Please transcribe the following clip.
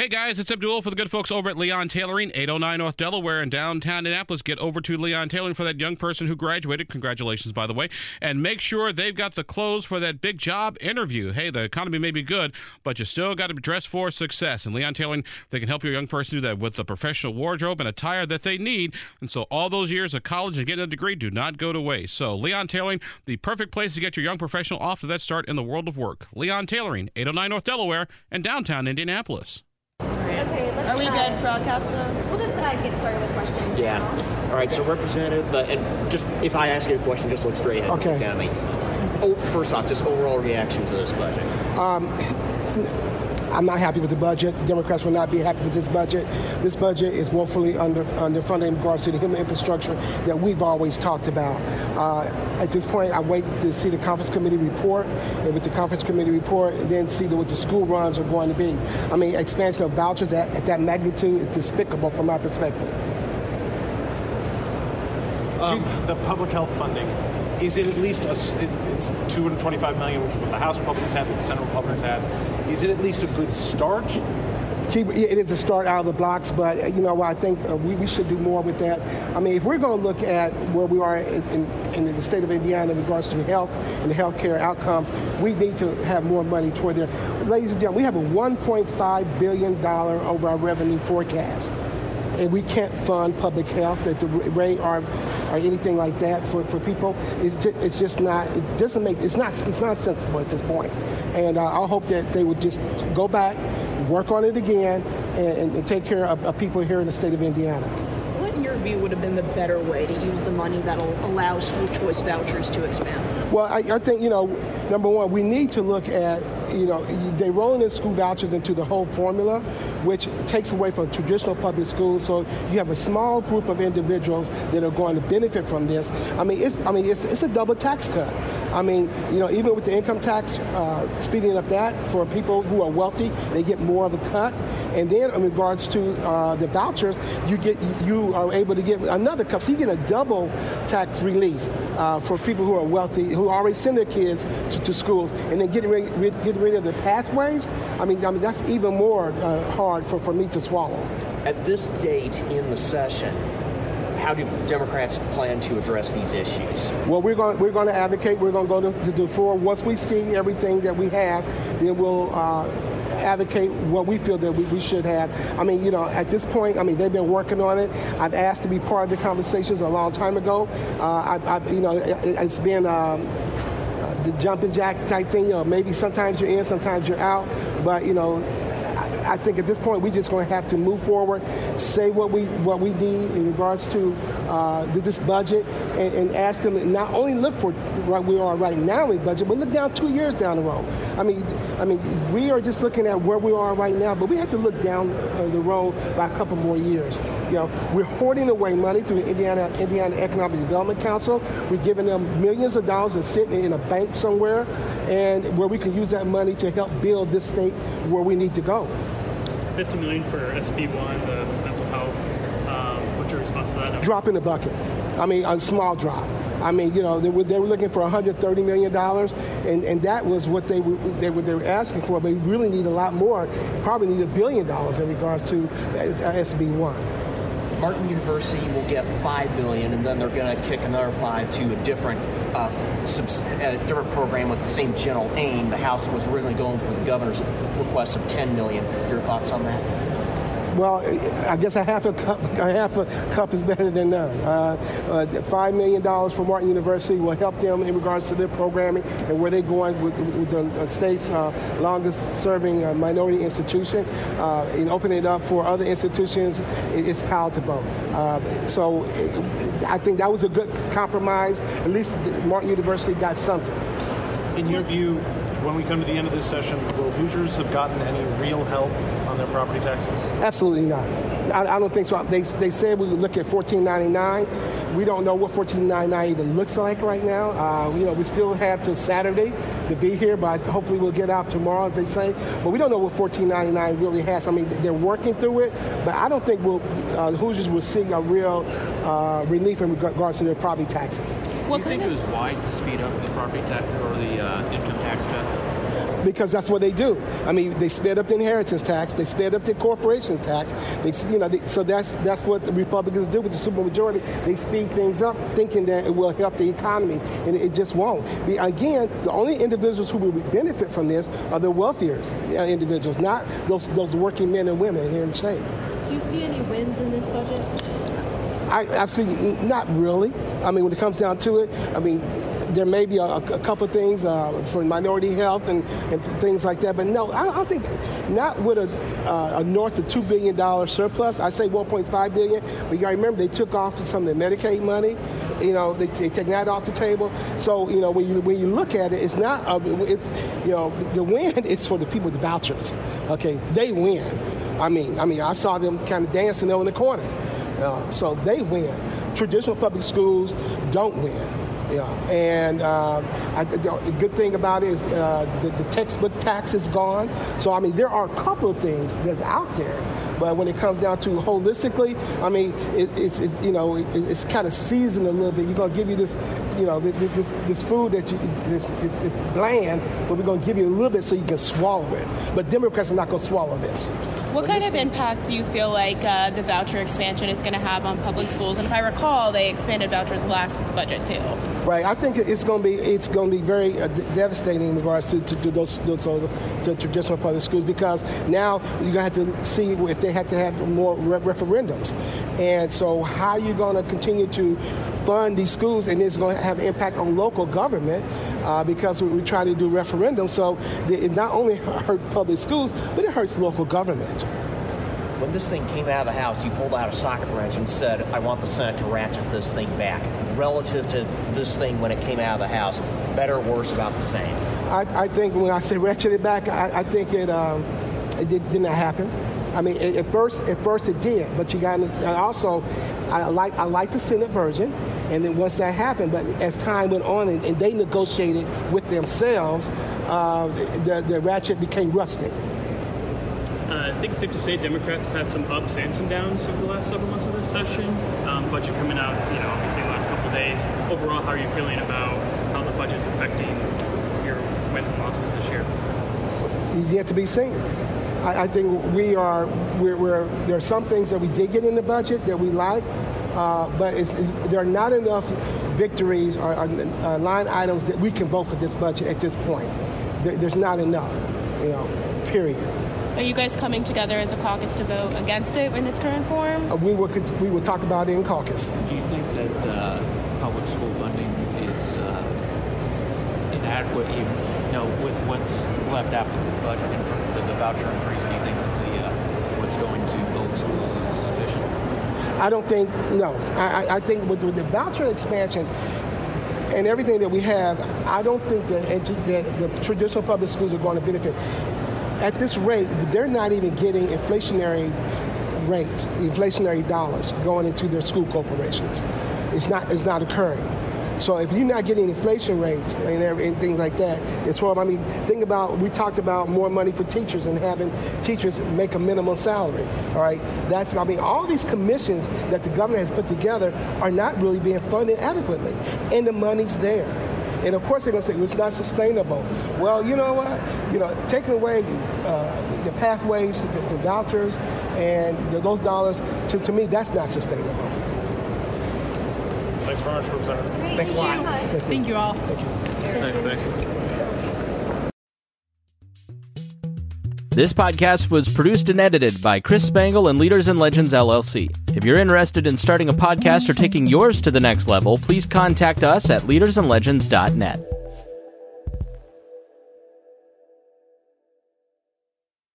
Hey guys, it's Abdul for the good folks over at Leon Tailoring, 809 North Delaware in downtown Indianapolis. Get over to Leon Tailoring for that young person who graduated. Congratulations, by the way. And make sure they've got the clothes for that big job interview. Hey, the economy may be good, but you still got to dress for success. And Leon Tailoring, they can help your young person do that with the professional wardrobe and attire that they need. And so all those years of college and getting a degree do not go to waste. So Leon Tailoring, the perfect place to get your young professional off to that start in the world of work. Leon Tailoring, 809 North Delaware and downtown Indianapolis. Okay, let's Are we good, broadcast folks? We'll just uh, get started with questions. Yeah. now. All right. So, Representative, uh, and just if I ask you a question, just look straight ahead. Okay. Look down at me. Oh, first off, just overall reaction to this budget. I'm not happy with the budget. The Democrats will not be happy with this budget. This budget is woefully under underfunded in regards to the human infrastructure that we've always talked about. Uh, at this point, I wait to see the conference committee report, and with the conference committee report, then see what the school runs are going to be. I mean, expansion of vouchers at, at that magnitude is despicable from my perspective. Um, the public health funding. Is it at least a, it- it's 225 million, which is what the House Republicans had, what the Senate Republicans had. Is it at least a good start? it is a start out of the blocks, but uh, you know? I think uh, we, we should do more with that. I mean, if we're going to look at where we are in, in, in the state of Indiana in regards to health and the healthcare outcomes, we need to have more money toward there. Ladies and gentlemen, we have a 1.5 billion dollar over our revenue forecast. And we can't fund public health at the rate or, or anything like that for, for people. It's just, it's just not. It doesn't make. It's not. It's not sensible at this point. And uh, I hope that they would just go back, work on it again, and, and take care of, of people here in the state of Indiana. What, in your view, would have been the better way to use the money that'll allow school choice vouchers to expand? Well, I, I think, you know, number one, we need to look at, you know, they're rolling in school vouchers into the whole formula, which takes away from traditional public schools. So you have a small group of individuals that are going to benefit from this. I mean, it's, I mean, it's, it's a double tax cut. I mean, you know, even with the income tax, uh, speeding up that for people who are wealthy, they get more of a cut. And then in regards to uh, the vouchers, you get you are able to get another cut. So you get a double tax relief uh, for people who are wealthy, who already send their kids to, to schools, and then getting rid, rid, getting rid of the pathways. I mean, I mean that's even more uh, hard for, for me to swallow. At this date in the session, how do Democrats plan to address these issues? Well, we're going we're going to advocate. We're going to go to, the floor once we see everything that we have. Then we'll. Uh, advocate what we feel that we, we should have. I mean, you know, at this point, I mean, they've been working on it. I've asked to be part of the conversations a long time ago. Uh, I, I, you know, it, it's been um, the jumping jack type thing. You know, maybe sometimes you're in, sometimes you're out. But you know, I think at this point we're just going to have to move forward, say what we what we need in regards to uh, this budget, and, and ask them not only look for what we are right now in budget, but look down two years down the road. I mean, I mean, we are just looking at where we are right now, but we have to look down uh, the road by a couple more years. You know, we're hoarding away money through Indiana Indiana Economic Development Council. We're giving them millions of dollars and sitting in a bank somewhere, and where we can use that money to help build this state where we need to go. 50 million for SB1, the mental health. Um, what's your response to that? drop in the bucket. I mean, a small drop. I mean, you know, they were, they were looking for 130 million dollars, and, and that was what they were they were they were asking for. But we really need a lot more. Probably need a billion dollars in regards to SB one. Martin University will get five million, and then they're going to kick another five to a different, uh, subs- uh, different program with the same general aim. The House was originally going for the governor's request of ten million. Your thoughts on that? Well, I guess a half a cup, a half a cup is better than none. Uh, uh, Five million dollars for Martin University will help them in regards to their programming and where they're going with, with the state's uh, longest-serving uh, minority institution. Uh, and opening it up for other institutions, it, it's palatable. Uh, so, I think that was a good compromise. At least Martin University got something. In your view, when we come to the end of this session, will Hoosiers have gotten any real help on their property taxes? Absolutely not. I, I don't think so. They, they said we would look at 14.99. We don't know what 14.99 even looks like right now. Uh, you know, we still have till Saturday to be here, but hopefully we'll get out tomorrow, as they say. But we don't know what 14.99 really has. I mean, they're working through it, but I don't think we'll, uh, Hoosiers will see a real uh, relief in regards to their property taxes. What Do you think it was wise to speed up the property tax or the uh, income tax cuts? Because that's what they do. I mean, they sped up the inheritance tax, they sped up the corporations tax. They, you know, they, so that's that's what the Republicans do with the supermajority. They speed things up, thinking that it will help the economy, and it just won't. Again, the only individuals who will benefit from this are the wealthier uh, individuals, not those those working men and women here in the state. Do you see any wins in this budget? I, I've seen not really. I mean, when it comes down to it, I mean, there may be a, a couple things uh, for minority health and, and, things like that, but no, I, I think not with a, uh, a north of two billion dollar surplus. I say 1.5 billion. But you got to remember they took off some of the Medicaid money. You know, they, they take that off the table. So you know, when you when you look at it, it's not. A, it's you know, the win is for the people with the vouchers. Okay, they win. I mean, I mean, I saw them kind of dancing there in the corner. Uh, so they win. Traditional public schools don't win. Yeah, and uh, I, the good thing about it is uh, the, the, textbook tax is gone. So I mean, there are a couple of things that's out there, but when it comes down to holistically, I mean, it, it's it, you know it, it's kind of seasoned a little bit. You're gonna give you this, you know, this this food that you this it's bland, but we're gonna give you a little bit so you can swallow it. But Democrats are not gonna swallow this. What kind of impact do you feel like uh, the voucher expansion is going to have on public schools? And if I recall, they expanded vouchers last budget too. Right. I think it's going to be it's going to be very uh, devastating in regards to, to, to those, those to traditional public schools because now you're going to have to see if they have to have more re- referendums, and so how are you going to continue to fund these schools, and it's going to have impact on local government. Uh, because we, we try to do referendums, so it not only hurt public schools, but it hurts local government when this thing came out of the House, you pulled out a socket wrench and said, I want the Senate to ratchet this thing back. Relative to this thing when it came out of the House, better or worse, about the same? I, I think when I say ratchet it back, I, I think it, um, it did, did, not happen. I mean, at first, at first it did, but you got to also, I like, I like the Senate version, and then once that happened, but as time went on and, and they negotiated with themselves, uh, the, the ratchet became rustic. Uh, I think it's safe to say Democrats have had some ups and some downs over the last several months of this session. Um, budget coming out, you know, obviously the last couple of days. Overall, how are you feeling about how the budget's affecting your wins and losses this year? It's yet to be seen. I, I think we are. We're, we're, there are some things that we did get in the budget that we like, uh, but it's, it's, there are not enough victories or uh, line items that we can vote for this budget at this point. There, there's not enough, you know. Period. Are you guys coming together as a caucus to vote against it in its current form? Uh, we will we will talk about it in caucus. Do you think that uh, public school funding is uh, inadequate? Even you know, with what's left after the budget and the voucher increase, do you think that the uh, what's going to build schools is sufficient? I don't think no. I, I think with, with the voucher expansion and everything that we have, I don't think that, that the traditional public schools are going to benefit at this rate, they're not even getting inflationary rates, inflationary dollars going into their school corporations. It's not, it's not occurring. So if you're not getting inflation rates and, and things like that, it's horrible. I mean, think about we talked about more money for teachers and having teachers make a minimum salary. All right, that's I mean all these commissions that the government has put together are not really being funded adequately, and the money's there. And of course, they're going to say it's not sustainable. Well, you know what? You know, taking away uh, the pathways, the, the vouchers, and the, those dollars, to, to me, that's not sustainable. Thanks very much, Representative. Great. Thanks a lot. Thank you. Thank you all. Thank you. Thank you. This podcast was produced and edited by Chris Spangle and Leaders and Legends LLC. If you're interested in starting a podcast or taking yours to the next level, please contact us at leadersandlegends.net.